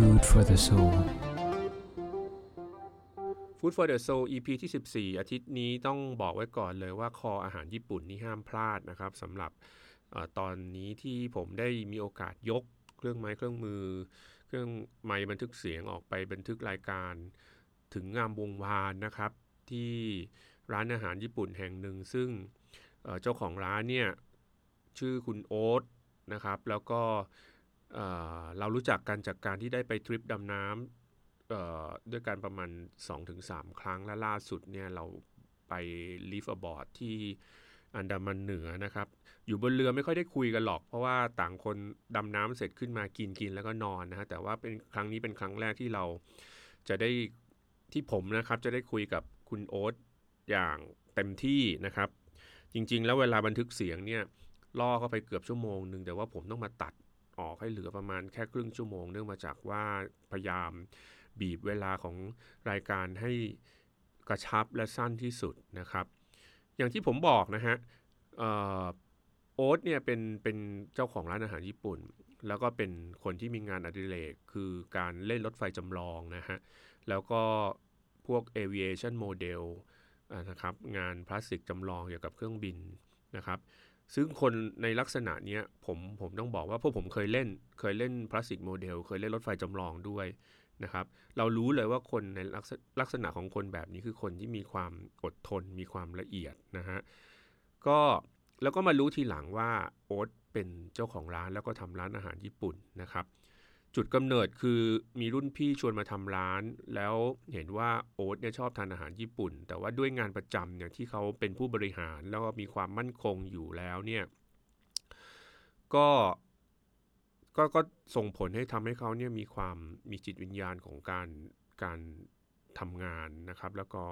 Food for the Soul Food for the Soul EP ที่ 14 อาทิตย์นี้ต้องบอกไว้ก่อนเลยว่าคออาหารญี่ปุ่นนี่ห้ามพลาดนะครับสำหรับอตอนนี้ที่ผมได้มีโอกาสยกเครื่องไม้เครื่องมือ เครื่องไม้บันทึกเสียงออกไปบันทึกรายการ ถึงงามวงวานนะครับ ที่ร้านอาหารญี่ปุ่นแห่งหนึ่ง ซึ่งเจ้าของร้านเนี่ยชื่อคุณโอ๊ตนะครับ แล้วก็ เรารู้จักกันจากการที่ได้ไปทริปดำน้ำด้วยกันประมาณ 2-3 ครั้งและล่าสุดเนี่ยเราไปลีฟอบอร์ดที่อันดามันเหนือนะครับ อยู่บนเรือไม่ค่อยได้คุยกันหรอก เพราะว่าต่างคนดำน้ำเสร็จขึ้นมากินกินแล้วก็นอนนะฮะแต่ว่าเป็นครั้งนี้เป็นครั้งแรกที่เราจะได้ที่ผมนะครับจะได้คุยกับคุณโอ๊ตอย่างเต็มที่นะครับ จริงๆ แล้วเวลาบันทึกเสียงเนี่ยล่อเข้าไปเกือบชั่วโมงหนึ่งแต่ว่าผมต้องมาตัด ออกให้เหลือประมาณแค่ครึ่งชั่วโมง เนื่องมาจากว่าพยายามบีบเวลาของรายการให้กระชับและสั้นที่สุดนะครับ อย่างที่ผมบอกนะฮะโอ๊ตเนี่ยเป็นเป็นเจ้าของร้านอาหารญี่ปุ่น แล้วก็เป็นคนที่มีงานอดิเรกคือการเล่นรถไฟจำลองนะฮะ แล้วก็พวก aviation model นะครับงานพลาสติกจำลองเกี่ยวกับเครื่องบินนะครับ ซึ่งคนในลักษณะนี้ผมผมต้องบอกว่าพวกผมเคยเล่น เคยเล่นพลาสติกโมเดล เคยเล่นรถไฟจำลองด้วยนะครับ เรารู้เลยว่าคนในลักษณะของคนแบบนี้คือคนที่มีความอดทน มีความละเอียดนะฮะ ก็แล้วก็มารู้ทีหลังว่าโอ๊ตเป็นเจ้าของร้านแล้วก็ทำร้านอาหารญี่ปุ่นนะครับ จุดกำเนิดคือมีรุ่นพี่ชวนมาทำร้าน แล้วเห็นว่าโอ๊ตเนี่ยชอบทานอาหารญี่ปุ่น แต่ว่าด้วยงานประจำเนี่ยที่เขาเป็นผู้บริหารแล้วก็มีความมั่นคงอยู่แล้วเนี่ยก็ก็ก็ส่งผลให้ทำให้เขาเนี่ยมีความมีจิตวิญญาณของการการทำงานนะครับ แล้วก็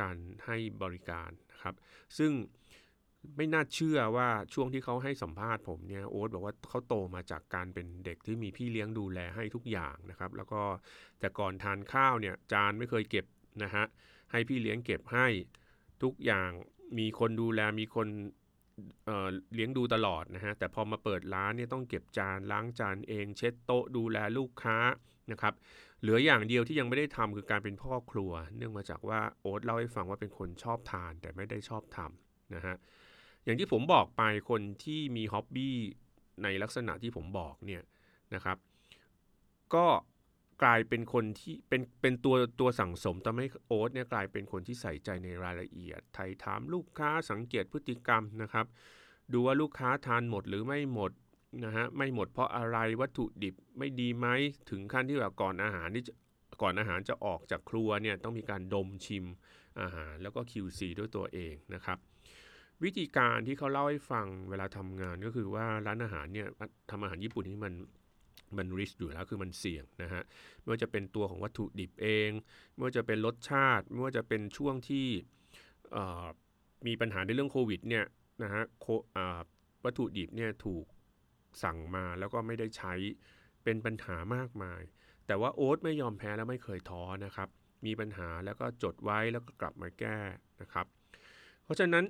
การให้บริการนะครับ ซึ่ง ไม่น่าเชื่อว่าช่วงที่เขาให้สัมภาษณ์ผมเนี่ยโอ๊ตบอกว่าเขาโตมาจากการเป็นเด็กที่มีพี่เลี้ยงดูแลให้ทุกอย่างนะครับ แล้วก็แต่ก่อนทานข้าวเนี่ยจานไม่เคยเก็บนะฮะให้พี่เลี้ยงเก็บให้ทุกอย่างมีคนดูแลมีคนเเลี้ยงดูตลอดนะฮะแต่พอมาเปิดร้านเนี่ยต้องเก็บจานล้างจานเอง เช็ดโต๊ะดูแลลูกค้านะครับเหลืออย่างเดียวที่ยังไม่ได้ทำคือการเป็นพ่อครัว เนื่องมาจากว่าโอ๊ตเล่าให้ฟังว่าเป็นคนชอบทานแต่ไม่ได้ชอบทำนะฮะ อย่างที่ผมบอกไปคนที่มีฮ็อบบี้ในลักษณะที่ผมบอกเนี่ยนะครับ ก็กลายเป็นคนที่เป็นเป็นตัวตัวสั่งสมทำให้โอ๊ตเนี่ยกลายเป็นคนที่ใส่ใจในรายละเอียด ไถ่ถามลูกค้าสังเกตพฤติกรรมนะครับ ดูว่าลูกค้าทานหมดหรือไม่หมดนะฮะไม่หมดเพราะอะไรวัตถุดิบไม่ดีไหมถึงขั้นที่แบบก่อนอาหารที่ก่อนอาหารจะออกจากครัวเนี่ยต้องมีการดมชิมอาหารแล้วก็ QC ด้วยตัวเองนะครับ วิธีการที่เขาเล่าให้ฟังเวลาทำงานก็คือว่าร้านอาหารเนี่ยทำอาหารญี่ปุ่นนี่มันมันริสอยู่แล้วคือมันเสี่ยงนะฮะไม่ว่าจะเป็นตัวของวัตถุดิบเอง ไม่ว่าจะเป็นรสชาติ ไม่ว่าจะเป็นช่วงที่มีปัญหาในเรื่องโควิดเนี่ยนะฮะวัตถุดิบเนี่ยถูกสั่งมาแล้วก็ไม่ได้ใช้เป็นปัญหามากมาย แต่ว่าโอ๊ตไม่ยอมแพ้แล้วไม่เคยท้อนะครับ มีปัญหาแล้วก็จดไว้แล้วก็กลับมาแก้นะครับ เพราะฉะนั้น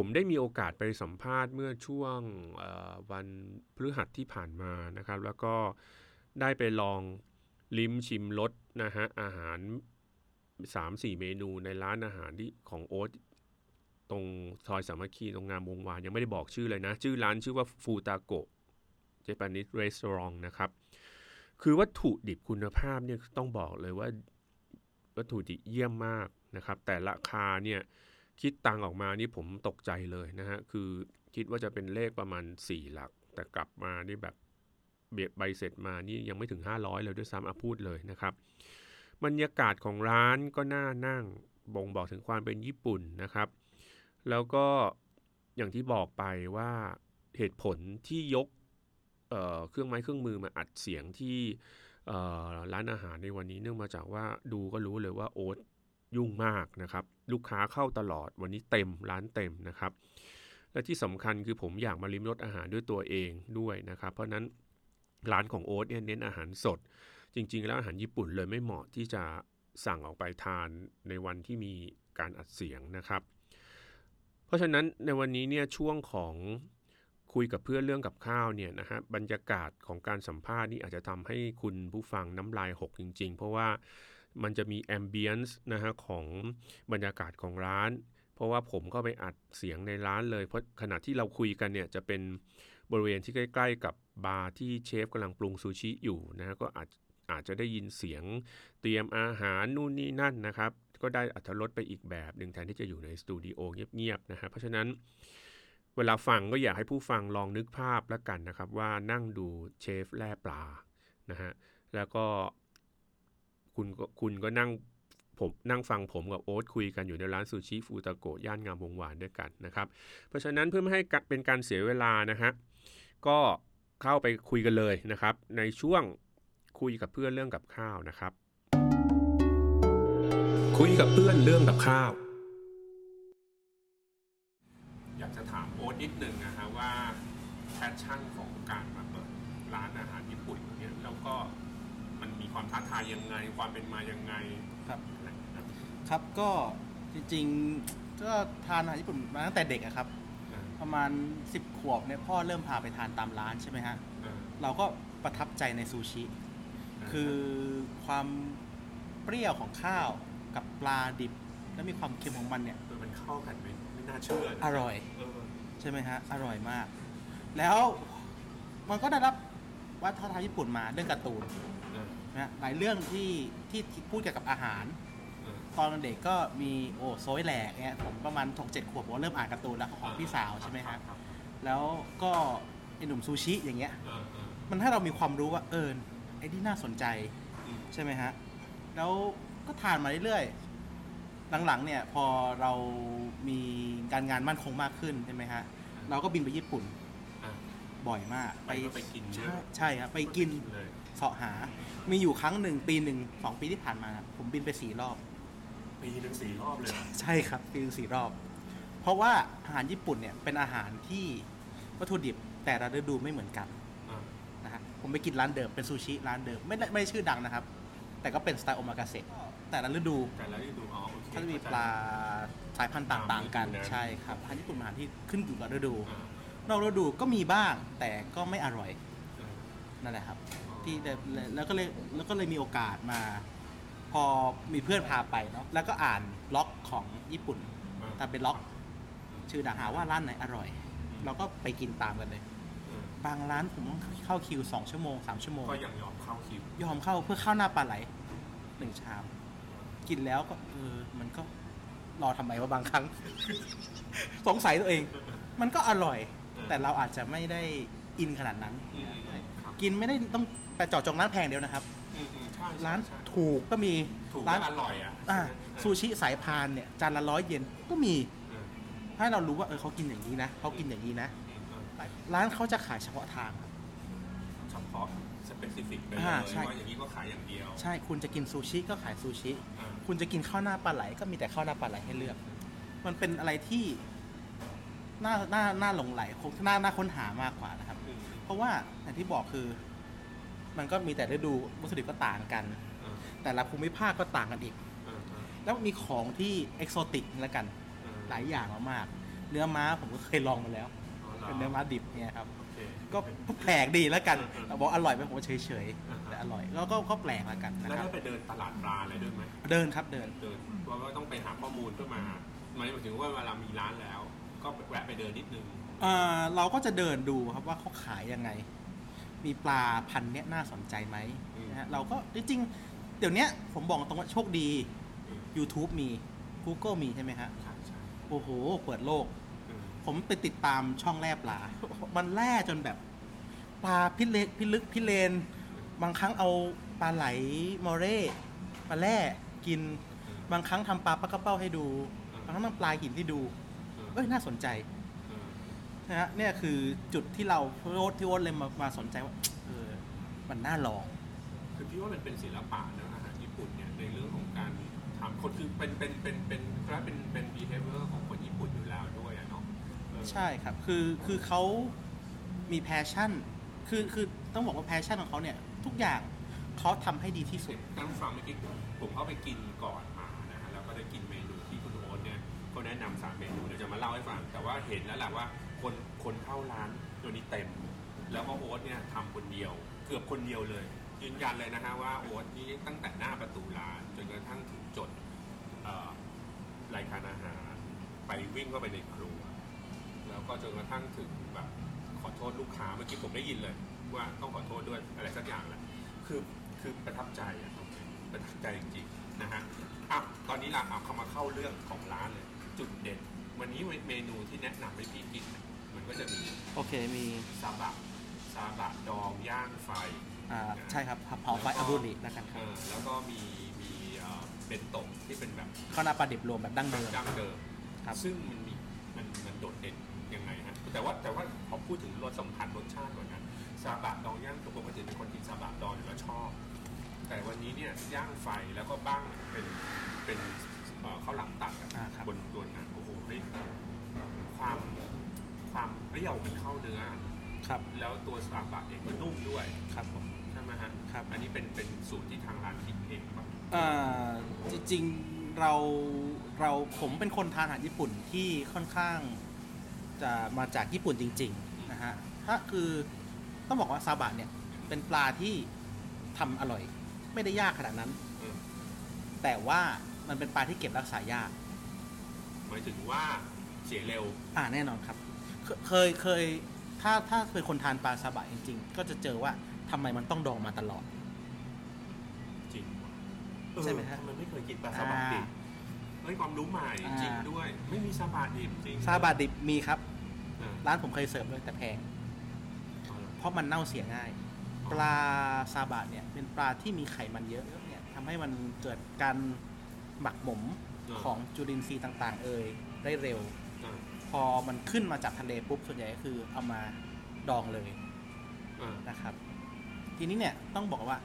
ผมได้มีโอกาสไปสัมภาษณ์เมื่อช่วงวันพฤหัสที่ผ่านมานะครับ แล้วก็ได้ไปลองลิ้มชิมรสนะฮะอาหาร 3-4 เมนูในร้านอาหารที่ของโอ๊ตตรงซอยสามัคคีตรงงามวงวานยังไม่ได้บอกชื่อเลยนะ ชื่อร้านชื่อว่าฟูตาโกะเจแปนิสรีสอร์ทนะครับ คือวัตถุดิบคุณภาพเนี่ยต้องบอกเลยว่าวัตถุดิบเยี่ยมมากนะครับ แต่ราคาเนี่ย คิดตังออกมานี่ผมตกใจเลยนะฮะ คือคิดว่าจะเป็นเลขประมาณ 4 หลัก แต่กลับมานี่แบบเบียใบเสร็จมานี่ยังไม่ถึง 500 เลยด้วยซ้ำอพูดเลยนะครับ บรรยากาศของร้านก็น่านั่งบ่งบอกถึงความเป็นญี่ปุ่นนะครับ แล้วก็อย่างที่บอกไปว่าเหตุผลที่ยกเเครื่องไม้เครื่องมือมาอัดเสียงที่ร้านอาหารในวันนี้เนื่องมาจากว่าดูก็รู้เลยว่าโอ๊ต ยุ่งมากนะครับ ลูกค้าเข้าตลอดวันนี้เต็มร้านเต็มนะครับ และที่สำคัญคือผมอยากมาลิ้มรสอาหารด้วยตัวเองด้วยนะครับ เพราะนั้นร้านของโอ๊ตเนี่ยเน้นอาหารสด จริง ๆ แล้วอาหารญี่ปุ่นเลยไม่เหมาะที่จะสั่งออกไปทานในวันที่มีการอัดเสียงนะครับ เพราะฉะนั้นในวันนี้เนี่ยช่วงของคุยกับเพื่อนเรื่องกับข้าวเนี่ยนะฮะบรรยากาศของการสัมภาษณ์นี่อาจจะทำให้คุณผู้ฟังน้ำลายหกจริง ๆ เพราะว่า มันจะมี ambience นะฮะของบรรยากาศของร้าน เพราะว่าผมก็ไปอัดเสียงในร้านเลย เพราะขณะที่เราคุยกันเนี่ยจะเป็นบริเวณที่ใกล้ ๆ กับบาร์ที่เชฟกำลังปรุงซูชิอยู่นะฮะก็อาจอาจจะได้ยินเสียงเตรียมอาหารนู่นนี่นั่นนะครับ ก็ได้อัธรสไปอีกแบบหนึ่งแทนที่จะอยู่ในสตูดิโอเงียบๆนะฮะเพราะฉะนั้นเวลาฟังก็อยากให้ผู้ฟังลองนึกภาพแล้วกันนะครับ ว่านั่งดูเชฟแล่ปลานะฮะแล้วก็ คุณก็คุณก็นั่งผมนั่งฟังผมกับโอ๊ตคุยกันอยู่ในร้านซูชิฟูตาโกะย่านงามวงวานด้วยกันนะครับ เพราะฉะนั้นเพื่อไม่ให้เป็นการเสียเวลานะฮะก็เข้าไปคุยกันเลยนะครับ ในช่วงคุยกับเพื่อนเรื่องกับข้าวนะครับ คุยกับเพื่อนเรื่องกับข้าว อยากจะถามโอ๊ตนิดหนึ่งนะฮะว่า passion ของการมาเปิดร้านอาหารญี่ปุ่นเนี่ยแล้วก็มันมี ความท้าทายยังไง ความเป็นมายังไงครับอะไรนะครับ ครับก็จริงๆก็ทานอาหารญี่ปุ่นมาตั้งแต่เด็กอะครับอ่าประมาณ 10 ขวบเนี่ยพ่อเริ่มพาไปทานตามร้านใช่ไหมฮะอ่าเราก็ประทับใจในซูชิ คือความเปรี้ยวของข้าวกับปลาดิบ แล้วมีความเค็มของมันเนี่ยเออมันเข้ากันไม่ไม่น่าเชื่อนะอร่อยเออใช่ไหมฮะอร่อยมาก แล้วมันก็ได้รับวัฒนธรรมญี่ปุ่นมาเรื่องการ์ตูนเออ นะฮะหลายเรื่องที่ที่ที่พูดเกี่ยวกับอาหารเออตอนเด็กก็มีโอ้โซยแหลกเนี่ยผมประมาณ6 7ขวบผมก็เริ่มอ่านการ์ตูนแล้วของพี่สาวใช่ไหมฮะครับแล้วก็ไอหนุ่มซูชิอย่างเงี้ยเออเออมันให้เรามีความรู้ว่าเออไอ้ที่น่าสนใจอืมใช่ไหมฮะแล้วก็ทานมาเรื่อยๆหลังๆเนี่ยพอเรามีการงานมั่นคงมากขึ้นใช่ไหมฮะเราก็บินไปญี่ปุ่นอะบ่อยมากไปก็ไปกินเยใช่อะใช่ครับไปกิน เลยเสาะหา มีอยู่ครั้งหนึ่งปีหนึ่งสองปีที่ผ่านมา ผมบินไปสี่รอบ ปีหนึ่งสี่รอบเลยเหรอใช่ครับปีหนึ่งสี่รอบ เพราะว่าอาหารญี่ปุ่นเนี่ยเป็นอาหารที่วัตถุดิบแต่ละฤดูไม่เหมือนกันอะนะฮะผมไปกินร้านเดิมเป็นซูชิร้านเดิมไม่ได้ไม่ได้ชื่อดังนะครับ แต่ก็เป็นสไตล์โอมากาเสะแต่ละฤดู แต่ละที่ดูอ๋อโอเค เขาจะมีเข้ใจปลาสายพันธุ์ต่างๆ กันตามฤดูนั้นใช่ครับอาหารญี่ปุ่นเป็นอาหารที่ขึ้นอยู่กับฤดู อะนอกฤดูก็มีบ้างแต่ก็ไม่อร่อยเออนั่นแหละครับ ที่ได้แล้วก็เลยแล้วก็เลยมีโอกาสมา พอมีเพื่อนพาไปเนาะแล้วก็อ่านล็อกของญี่ปุ่นอะทำเป็นล็อก ชื่อดังหาว่าร้านไหนอร่อย เราก็ไปกินตามกันเลยเออบางร้านผมต้องเข้าคิว2ชั่วโมง3ชั่วโมง ก็ยังยอมเข้าคิว ยอมเข้าเพื่อข้าวหน้าปลาไหลหนึ่งชาม กินแล้วก็เออมันก็รอทำไมว่าบางครั้ง สงสัยตัวเอง มันก็อร่อย แต่เราอาจจะไม่ได้อินขนาดนั้นอืมอืมครับกินไม่ได้ต้อง ไปเจาะจงร้านแพงเดียวนะครับ อืมอืมใช่ใช่ร้านใช่ถูกก็มีถูกร้าและนอร่อยอะอ่าใช่ไหมซูชิสายพานเนี่ยจานละร้อยเยนก็มีเออให้เรารู้ว่าเออเขากินอย่างนี้นะเขากินอย่างนี้นะ อืมเออร้านเขาจะขายเฉพาะทางครับเฉพาะสเปซิฟิกไปเลยอ่าใช่ ว่าอย่างนี้ก็ขายอย่างเดียวใช่คุณจะกินซูชิก็ขายซูชิ อ่าคุณจะกินข้าวหน้าปลาไหลก็มีแต่ข้าวหน้าปลาไหลให้เลือก มันเป็นอะไรที่น่าน่าน่าหลงไหลคงน่าน่าค้นหามากกว่านะครับ อืมเพราะว่าอย่างที่บอกคือ มันก็มีแต่ฤดูวัตถุดิบก็ต่างกันเออแต่ละภูมิภาคก็ต่างกันอีกเออเออแล้วมีของที่เอกโซติกแล้วกันเออหลายอย่างมากๆเนื้อม้าผมก็เคยลองมาแล้วอ๋อหรเป็นเนื้อม้าดิบเนี่ยครับโอเคก็แปลกดีแล้วกันเออเออแต่บอกอร่อยไหมผมว่าเฉยอ่าๆฮะแต่อร่อยแล้วก็ก็แปลกแล้วกันนะแล้วครับได้ไปเดินตลาดปลาอะไรด้วยไหมเดินครับเดินเดินว่าว่าต้องไปหาข้อมูลเพื่อมาหมายถึงว่าเวลามีร้านแล้ว ก็แวะไปเดินนิดนึงเอ่อเราก็จะเดินดูครับว่าเขาขายยังไง มีปลาพันธุ์เนี้ยน่าสนใจไหมอืม นะฮะเราก็จริงๆเดี๋ยวเนี้ยผมบอกตรงว่าโชคดีอืม YouTube มี Google มีใช่ไหมฮะ ใช่ใช่โอ้โห เปิดโลก อืมผมไปติดตามช่องแร่ปลา มันแร่จนแบบ ปลาพิเลพิลึกพิเลน บางครั้งเอาปลาไหลมอเร่มาแร่กิน อืม บางครั้งทำปลาปลากระเป้าให้ดู อืม บางครั้งทำปลาหินที่ดู อืมเอ้ยน่าสนใจอืม นะฮะเนี่ยคือจุดที่เราโอ๊ตที่โอ๊ตเลยมามาสนใจว่าเออมันน่าลอง คือพี่ว่ามันเป็นศิลปะนะอาหารญี่ปุ่นเนี่ยในเรื่องของการทำคนคือเป็นเป็นเป็นเป็นเป็นเป็นเป็น behavior ของคนญี่ปุ่นอยู่แล้วด้วยอะเนาะเออใช่ครับ คือคือเขามี passion คือคือต้องบอกว่า passion ของเขาเนี่ย ทุกอย่างเขาทำให้ดีที่สุดท่านผู้ฟังเมื่อกี้ผมเข้าไปกินก่อนมานะฮะแล้วก็ได้กินเมนูที่คุณโอ๊ตเนี่ยก็แนะนำสามเมนูเดี๋ยวจะมาเล่าให้ฟัง แต่ว่าเห็นแล้วแหละว่า คนคนเข้าร้านตอนนี้เต็ม แล้วก็โอ๊ตเนี่ยทำคนเดียว เกือบคนเดียวเลย ยืนยันเลยนะฮะว่าโอ๊ตนี่ตั้งแต่หน้าประตูร้านจนกระทั่งถึงจดรายการอาหาร ไปวิ่งเข้าไปในครัว แล้วก็จนกระทั่งถึงแบบขอโทษลูกค้าเมื่อกี้ผมได้ยินเลย ว่าต้องขอโทษด้วยอะไรสักอย่างแหละคือคือประทับใจอะประทับใจจริงๆนะฮะอะตอนนี้เราเอาเข้ามาเข้าเรื่องของร้านเลย จุดเด่นวันนี้เมนูที่แนะนำให้พี่กิน ก็จะมีโอเคมีซาบะซาบะดองย่างไฟอ่าใช่ครับเผาไฟอาบูรินะครับเออแล้วก็มีมีเอ่อเป็นโตะที่เป็นแบบข้าวหน้าปลาดิบรวมแบบดั้งเดิมดั้งเดิมครับซึ่งมันมีมันมันโดดเด่นยังไงฮะแต่ว่าแต่ว่าพอพูดถึงรสสัมผัสรสชาติก่อนนะซาบะดองย่างปกติเป็นคนกินซาบะดองอยู่แล้วชอบ แต่วันนี้เนี่ยย่างไฟแล้วก็บ้างเป็นเป็นเอ่อข้าวหลามตัดอะอ่าครับบนตัวหนังโอ้โหเฮ้ยความความเป รี้ยวมันเข้าเนื้อครับ แล้วตัวซาบะเองก็นุ่มด้วยครับผมใช่ไหมฮะครับ อันนี้เป็นเป็นสูตรที่ทางร้านคิดเองป่ะอ่าจริงๆเราเราผมเป็นคนทานอาหารญี่ปุ่นที่ค่อนข้างจะมาจากญี่ปุ่นจริงๆนะฮะถ้าคือต้องบอกว่าซาบะเนี่ยเป็นปลาที่ทำอร่อย ไม่ได้ยากขนาดนั้นเออแต่ว่ามันเป็นปลาที่เก็บรักษายากหมายถึงว่าเสียเร็ว อ่าแน่นอนครับ เคเคยเคยถ้าถ้าเคยคนทานปลาซาบะจริงๆ ก็จะเจอว่าทำไมมันต้องดองมาตลอด จริงว่ะใช่ไหมฮะ เออทำไมไม่เคยกินปลาซาบะดิบอ่าเฮ้ยความรู้ใหม่อ่าจริงด้วย ไม่มีซาบะดิบจริงซาบะดิบมีครับ เออร้านผมเคยเสิร์ฟเลยแต่แพงเออเพราะมันเน่าเสียง่าย ปลาซาบะเนี่ย เป็นปลาที่มีไขมันเยอะเนี่ยทำให้มันเกิดการหมักหมมของจุลินทรีย์ต่างๆ เอ่ยได้เร็วเออ พอมันขึ้นมาจากทะเลปุ๊บส่วนใหญ่ก็คือเอามาดองเลยเออนะครับ ทีนี้เนี่ยต้องบอกว่า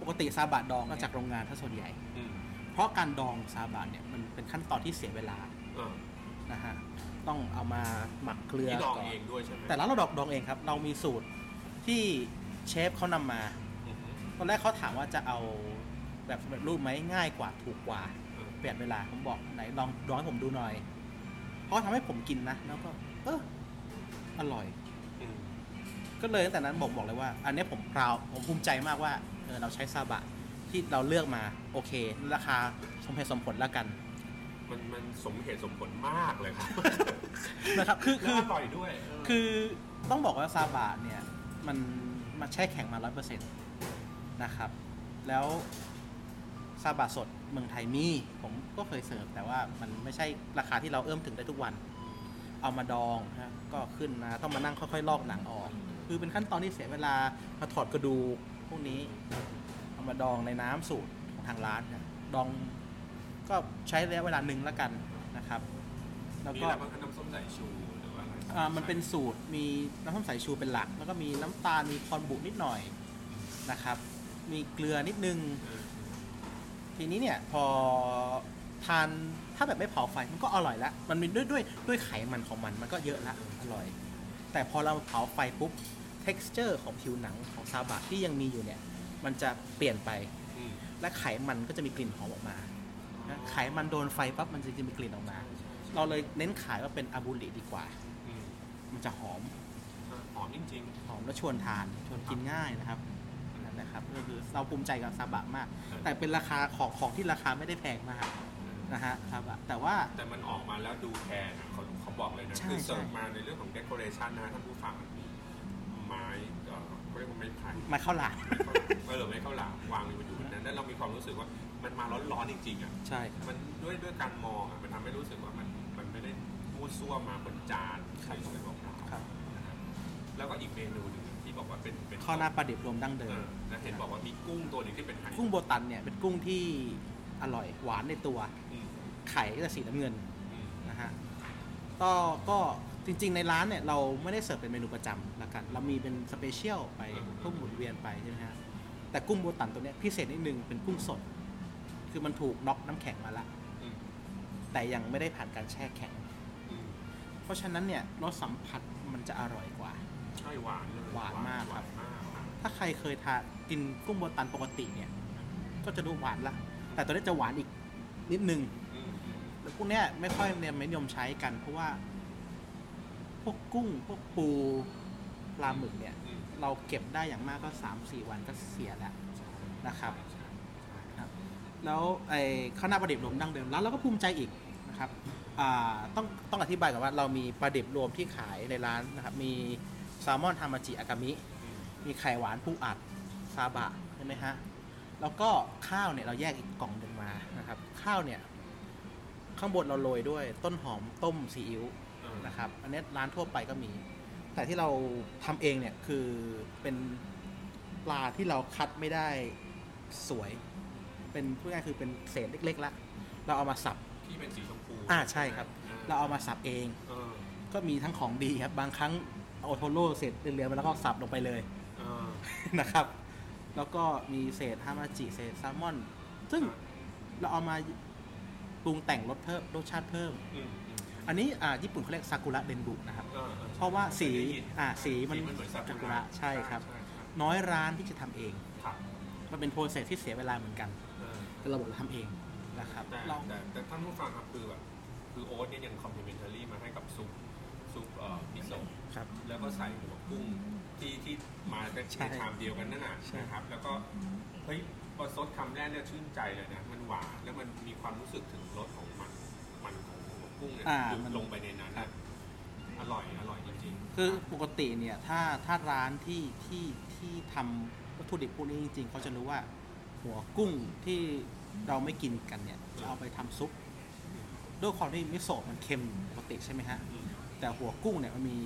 ปกติซาบะดองมาจากโรงงานถ้าส่วนใหญ่ อืมเพราะการดองซาบะเนี่ยมันเป็นขั้นตอนที่เสียเวลาเออนะฮะต้องเอามาหมักเกลือที่ดองก่อนเองด้วยใช่ไหมแต่ร้านเราดอกดองเองครับ เรามีสูตรที่เชฟเขานำมา อือฮึตอนแรกเขาถามว่าจะเอาแบบสำเร็จรูปไหมง่ายกว่าถูกกว่าเออเปลี่ยนเวลาผมบอกไหนลองดองให้ผมดูหน่อย เพราะทำให้ผมกินนะแล้วก็เอออร่อย อืมก็เลยตั้งแต่นั้นบอกบอกเลยว่า อันเนี้ยผมพราวผมภูมิใจมากว่าเออเราใช้ซาบะที่เราเลือกมาโอเค ราคาสมเหตุสมผลแล้วกัน มันมันสมเหตุสมผลมากเลยครับนะครับคือแล้คืวอ อร่อยด้วยเออคือต้องบอกว่าซาบะเนี่ยมันมาแช่แข็งมาร้อยเปอร์เซ็นต์นะครับ แล้วซาบะสด เมืองไทยมีผมก็เคยเสิร์ฟแต่ว่ามันไม่ใช่ราคาที่เราเอื้อมถึงได้ทุกวัน เอามาดองนะก็ขึ้นมาต้องมานั่งค่อยๆ ลอกหนังออก คือเป็นขั้นตอนที่เสียเวลามาถอดกระดูกพวกนี้เอามาดองในน้ำสูตรของทางร้านนะดองก็ใช้ระยะเวลาหนึ่งแล้วกันนะครับ แล้วมีก็อะไรบ้างคะน้ำส้มสายชูหรือว่าอะไรอ่ามันเป็นสูตรมีน้ำส้มสายชูเป็นหลัก แล้วก็มีน้ำตาลมีคอนบุนิดหน่อยนะครับ มีเกลือนิดนึง เออ ทีนี้เนี่ยพอทานถ้าแบบไม่เผาไฟมันก็อร่อยแล้วมันมีด้วยด้วยด้วยไขมันของมันมันก็เยอะละอร่อย แต่พอเราเผาไฟปุ๊บ texture ของผิวหนังของซาบะที่ยังมีอยู่เนี่ย มันจะเปลี่ยนไปอืมและไขมันก็จะมีกลิ่นหอมออกมานะไขมันโดนไฟปั๊บมันจะมีกลิ่นออกมา เราเลยเน้นขายว่าเป็นอาบูริดีกว่าอืมมันจะหอมเออหอมจริงหอมและชวนทาน ชวนกินง่ายนะครับ นั่นแหละครับก็คือเราภูมิใจกับซาบะมาก แต่เป็นราคาของของที่ราคาไม่ได้แพงมากๆนะฮะซาบะแต่ว่าแต่มันออกมาแล้วดูแพงอะเขาเขาบอกเลยนะใช่คือเสริมใช่มาในเรื่องของ decoration นะท่านผู้ฟังมันมีไม้เอ่อเขาเรียกว่าไม้ไผ่มาเข้าวหลามเออไม่เข้าหลามวางอยู่บนนั้นแล้วเรามีความรู้สึกว่ามันมาร้อนๆจริงๆอะใช่ครับมันด้วยด้วยการมองอะมันทำให้รู้สึกว่ามันมันไม่ได้มูดซั่วมาบนจานใครสวยบอกเราครับนะครับแล้วก็อีกเมนูหนึ่งที่ บอกว่าเป็นเป็นข้าวหน้าปลาดิบรวมดั้งเอเดิมอแล้วเห็นบอกว่ามีกุ้งตัวหนึงที่เป็นไฮกุ้งโบตันเนี่ยเป็นกุ้งที่อร่อยหวานในตัว อืมไข่ก็จะสีน้ำเงินอืมนะฮะก็ก็จริงๆในร้านเนี่ยเราไม่ได้เสิร์ฟเป็นเมนูประจำละกัน เรามีเป็น special ไปเพิ่มหมุนเวียนไปใช่ไหมฮะ แต่กุ้งโบตันตัวเนี้ยพิเศษนิดนึงเป็นกุ้งสด คือมันถูกน็อกน้ำแข็งมาละ อืมแต่ยังไม่ได้ผ่านการแช่แข็ง อืมเพราะฉะนั้นเนี่ยรสสัมผัสมันจะอร่อยกว่า ใช่หวานเลยห วานมากครับหวานมากครับ ถ้าใครเคยทานกินกุ้งโบตันปกติเนี่ย ก็จะรู้หวานละ แต่ตัวนี้จะหวานอีกนิดนึงแล้วพวกเนี้ยไม่ค่อยเนี่ยไม่นิยมใช้กัน เพราะว่า พวกกุ้งพวกปูปลาหมึกเนี่ย เราเก็บได้อย่างมากก็สามสี่วันก็เสียแล้วนะครับแล้วไอ้ข้าวหน้าปลาดิบรวมดั้งเดิมแล้วเราก็ภูมิใจอีกนะครับต้องต้องอธิบายก่อนว่าเรามีปลาดิบรวมที่ขายในร้านนะครับ มี แซลมอนฮามาจิอากามิอืมมีไข่หวานปูอัดซาบะใช่ไหมฮะ แล้วก็ข้าวเนี่ยเราแยกอีกกล่องหนึ่งมานะครับ ข้าวเนี่ย ข้างบนเราโรยด้วยต้นหอมต้มซีอิ๊วเออนะครับ อันนี้ร้านทั่วไปก็มี แต่ที่เราทำเองเนี่ยคือเป็นปลาที่เราคัดไม่ได้สวย เป็นพูดง่ายๆคือเป็นเศษเล็กๆละเราเอามาสับที่เป็นสีชมพูอ่าใช่ครับ เราเอามาสับเอง เออก็มีทั้งของดีครับ บางครั้งเอา โอโทโร่เศษเหลือๆมาแล้วก็สับลงไปเลยเออนะครับ แล้วก็มีเศษฮามาจิเศษแซลมอน ซึ่งเราเอามาปรุงแต่งรสเพิ่มรสชาติเพิ่มอืมอืมอันนี้อ่าญี่ปุ่นเขาเรียกซากุระเดนบุนะครับเออออเพราะว่าสีเคยได้ยินอ่าสีมันสีมันเหมือนซากุระใช่ครับใช่ใช่น้อยร้านที่จะทำเองครับมันเป็นโปรเซสที่เสียเวลาเหมือนกันเออแต่เราบอกเราทำเองนะครับแต่เราแต่แต่ท่านผู้ฟังครับคือแบบคือโอ๊ตเนี่ยยังคอมพลีเมนทารี่มาให้กับซุปซุปเอ่อมิโซะ ครับแล้วก็ใส่หัวกุ้งที่ที่มาในใช่ชามเดียวกันนั่นน่ะใช่ นะครับ แล้วก็เฮ้ยพอซดคำแรกเนี่ยชื่นใจเลยนะมันหวานแล้วมันมีความรู้สึกถึงรสของมันมันของหัวกุ้งเนี่ยอ่าดูดมันลงไปในนั้นครัน่ะบ อร่อยอร่อยจริงๆคือปกติเนี่ยถ้าถ้าร้านที่ที่ที่ทำวัตถุดิบพวกนี้จริงๆเขาจะรู้ว่าหัวกุ้งที่เราไม่กินกันเนี่ยจะเอาไปทำซุป ด้วยความที่มิโซะมันเค็มปกติใช่ไหมฮะ อืม แต่หัวกุ้งเนี่ยมันมี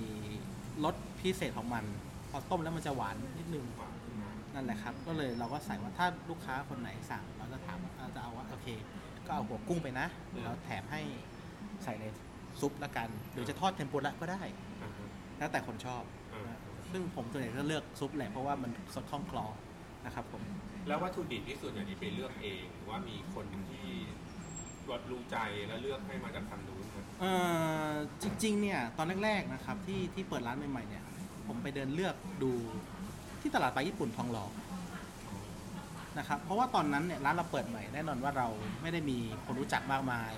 รสพิเศษของมัน พอต้มแล้วมันจะหวานนิดนึงหวานขึ้นมานั่นแหละครับ ก็เลยเราก็ใส่ว่าถ้าลูกค้าคนไหนสั่งเราจะถามว่าเราจะเอาว่าโอเค ก็เอาหัวกุ้งไปนะแล้วแถมให้ใส่ในซุปละกัน หรือจะทอดเทมปุระก็ได้อ่าฮะแล้วแต่คนชอบอ่านะซึ่งผมส่วนใหญ่ก็เลือกซุปแหละเพราะว่ามันสดคล่องคลอนะครับผม แล้ววัตถุดิบที่ส่วนใหญ่นี่ไปเลือกเองหรือว่ามีคนที่วัดรู้ใจแล้วเลือกให้มาจากทางนู้นครับ เอ่อจริงๆเนี่ยตอนแรกๆนะครับที่ที่เปิดร้านใหม่ๆเนี่ย ผมไปเดินเลือกดูที่ตลาดปลาญี่ปุ่นทองหล่อนะครับเพราะว่าตอนนั้นเนี่ยร้านเราเปิดใหม่แน่นอนว่าเราไม่ได้มีคนรู้จักมากมาย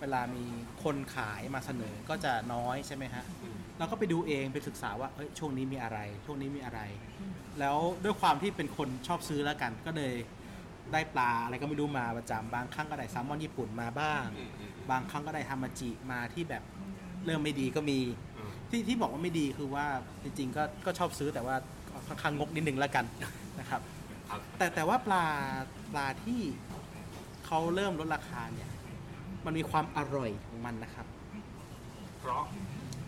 เวลามีคนขายมาเสนอก็จะน้อยใช่ไหมฮะเราก็ไปดูเองไปศึกษาว่าเฮ้ยช่วงนี้มีอะไร ช่วงนี้มีอะไร แล้วด้วยความที่เป็นคนชอบซื้อแล้วกัน ก็เลยได้ปลาอะไรก็ไม่รู้มาประจำบางครั้งก็ได้แซลมอนญี่ปุ่นมาบ้าง อืมอืม บางครั้งก็ได้ฮามาจิมาที่แบบเริ่มไม่ดีก็มีอืมที่ที่บอกว่าไม่ดีคือว่าจริงๆก็ก็ชอบซื้อแต่ว่าค่อนข้างงกนิดนึงแล้วกันนะครับครับ แต่แต่ว่าปลาปลาที่เขาเริ่มลดราคาเนี่ย มันมีความอร่อยของมันนะครับ เพราะ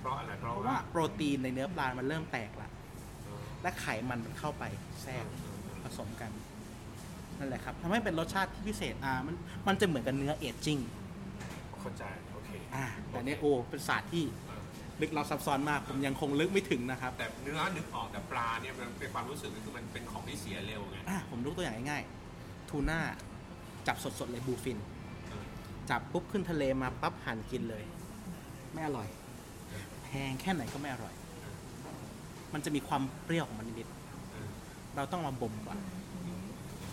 เพราะอะไรเพเพราะราะว่าว่าโปรตีนในเนื้อปลา มันเริ่มแตกละเออและไขมันมันเข้าไปแทรกเออเออผสมกันนั่นแหละครับทำให้เป็นรสชาติที่พิเศษอ่ามันมันจะเหมือนกับเนื้อเอจจิ้ง เข้าใจโอเคอ่าแต่เนี้ยโอ้เป็นศาสตร์ที่เออลึกลับซับซ้อนมากผมยังคงลึกไม่ถึงนะครับ แต่เนื้อนึกออกแต่ปลาเนี่ยมันเป็นความรู้สึกก็คือมันเป็นของที่เสียเร็วไงอ่าผมยกตัวอย่างง่ายๆทูน่าจับสดๆเลยบูฟินเออจับปุ๊บขึ้นทะเลมาปั๊บหั่นกินเลย ไม่อร่อยแพงแค่ไหนก็ไม่อร่อย มันจะมีความเปรี้ยวของมันนิดเออๆเราต้องมาบ่มก่อน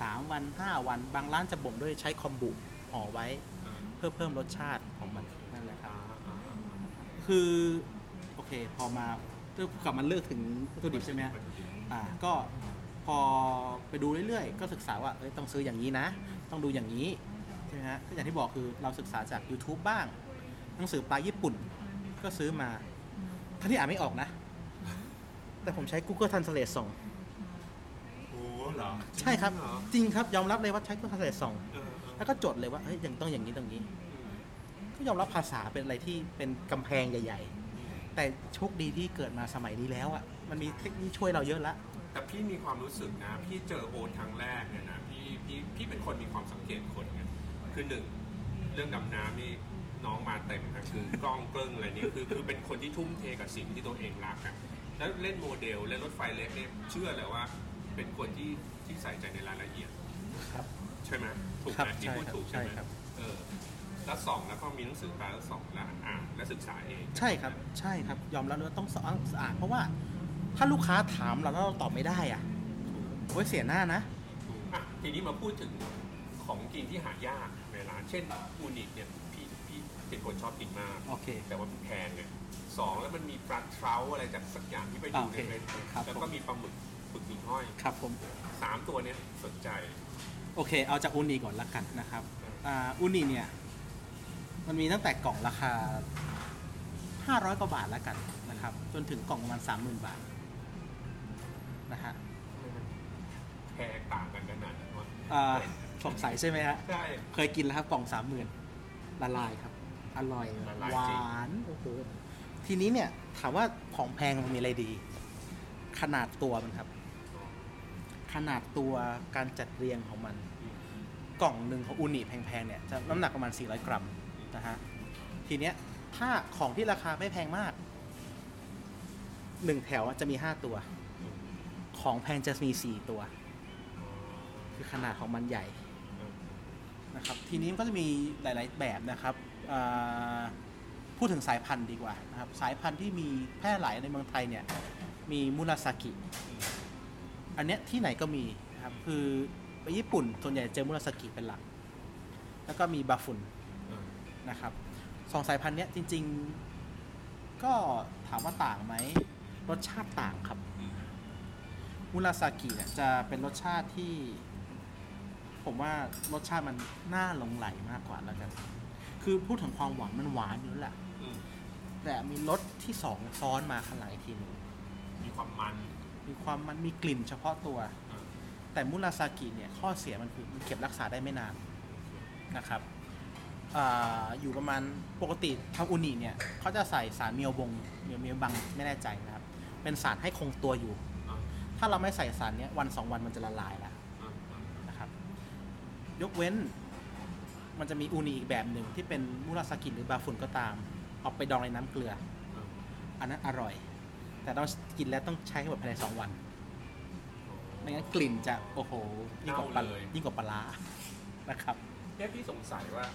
สามวันห้าวัน บางร้านจะบ่มด้วยใช้คอมบุห่อไว้เออเพื่อเพิ่มรสชาติของมันนั่นแหละครับอ่าอ่าอ่าคือโอเคพอมาเริ่มกลับมาเลือกถึงวัตถุดิบใช่ไหมฮะอ่าก็พอไปดูเรื่อยๆ ก็ศึกษาว่าเอ้ยต้องซื้ออย่างนี้นะ ต้องดูอย่างนี้ใช่ไหมฮะก็อย่างที่บอกคือเราศึกษาจาก YouTube บ้าง หนังสือปลาญี่ปุ่น ก็ซื้อมาทั้งที่อ่านไม่ออกนะ แต่ผมใช้ Google Translate ส่ง โอ้เหรอใช่ครับจงเหอจริงครับยอมรับเลยว่าใช้ Google Translate ส่งเออเออ แล้วก็จดเลยว่าเฮ้ยยังต้องอย่างนี้ตรงนี้ ก็ยอมรับภาษาเป็นอะไรที่เป็นกำแพงใหญ่ ๆ แต่โชคดีที่เกิดมาสมัยนี้แล้วอะมันมีเทคนิคช่วยเราเยอะละแต่พี่มีความรู้สึกนะ พี่เจอโอนครั้งแรกเนี่ยนะพี่พี่พี่เป็นคนมีความสังเกตคนไงคือหนึ่งเรื่องดำน้ำนี่น้องมาเต็มนะคือกล้องเกลิ้งอะไรนี่คือคือเป็นคนที่ทุ่มเทกับสิ่งที่ตัวเองรักอะแล้วเล่นโมเดลเล่นรถไฟเล็กเนี่ยเชื่อเลยว่า เป็นคนที่ที่ใส่ใจในรายละเอียดครับใช่ไหมถูกครับไหมที่ใช่พูดครับถูกใช่ไหมใช่ครับเออแล้วสองแล้วก็มีหนังสือแปลแล้วสองแล้วอ่านและศึกษาเอง ใช่ครับ ใช่ครับ ยอมรับเลยว่าต้องสอนอ่านเพราะว่า ถ้าลูกค้าถามเราแล้วเราตอบไม่ได้อะโอ้ยเสียหน้านะถูกอะทีนี้มาพูดถึงของกินที่หายากในร้าน เช่นอูนิเนี่ยพี่พี่เป็นคนชอบกินมากโอเคแต่ว่ามันแพงไงสองแล้วมันมีปลาเทราอะไรจากสักอย่างที่ไปดูโอในเคเฟซบุ๊กครับแล้วก็มีปลาหมึกปึกหิ่งห้อยครับผมสามตัวเนี้ยสนใจ โอเค เอาจากอูนิก่อนละกันนะครับอ่าอูนิเนี่ย มันมีตั้งแต่กล่องราคา 500 กว่าบาทแล้วกันนะครับ จนถึงกล่องประมาณ 30,000 บาทนะฮะแพงต่างกันขนาดนั้นวะอ่าสงสัยใช่ไหมฮะ ใช่ เคยกินแล้วครับกล่อง30,000ละลายครับ อร่อยละลายหวจริงานโอ้โหทีนี้เนี่ย ถามว่าของแพงมันมีอะไรดี ขนาดตัวมันครับ ขนาดตัวการจัดเรียงของมัน กล่องหนึ่งของอูนิแพงๆเนี่ยจะน้ำหนักประมาณ 400 กรัมนะฮะทีเนี้ยถ้าของที่ราคาไม่แพงมากหนึ่งแถวจะมี5ตัว ของแพงจะมี4ตัว คือขนาดของมันใหญ่นะครับ ทีนี้มันก็จะมีหลาย ๆ แบบนะครับพูดถึงสายพันธุ์ดีกว่านะครับ สายพันธุ์ที่มีแพร่หลายในเมืองไทยเนี่ย มีมุราซากิ อันเนี้ยที่ไหนก็มีนะครับคือไปญี่ปุ่นส่วนใหญ่เจอมุราซากิเป็นหลัก แล้วก็มีบาฟุนอืมนะครับสองสายพันธุ์เนี้ยจริง ๆ ก็ถามว่าต่างไหมรสชาติต่างครับอืมมุราซากิเนี่ยจะเป็นรสชาติที่ ผมว่ารสชาติมันน่าหลงไหลมากกว่าแล้วกัน คือพูดถึงความหวานมันหวานอยู่แล้วแหละอืมแต่มีรสที่สองซ้อนมาข้างหลังอีกทีหนึงมีความมัน มีความมันมีกลิ่นเฉพาะตัวอืมแต่มุราซากิเนี่ยข้อเสียมันคือมันเก็บรักษาได้ไม่นานนะครับอาอยู่ประมาณปกติทางอุนิเนี่ยเขาจะใส่สารเมียวบงเมียวเมียวบังไม่แน่ใจนะครับ เป็นสารให้คงตัวอยู่อ่าถ้าเราไม่ใส่สารเนี้ยวันสองวันมันจะละลายแล้วอ่าอ่านะครับ ยกเว้นมันจะมีอูนิอีกแบบหนึ่งที่เป็นมุราซากิหรือบาฟุนก็ตาม เอาไปดองในน้ำเกลืออ่าอันนั้นอร่อย แต่ต้องกินแล้วต้องใช้ให้หมดภายในสองวัน ไม่งั้นกลิ่นจะโอ้โหยิ่งกว่าปลาเน่าเลย ยิ่งกว่าปลาร้านะครับแค่พี่สงสัยว่า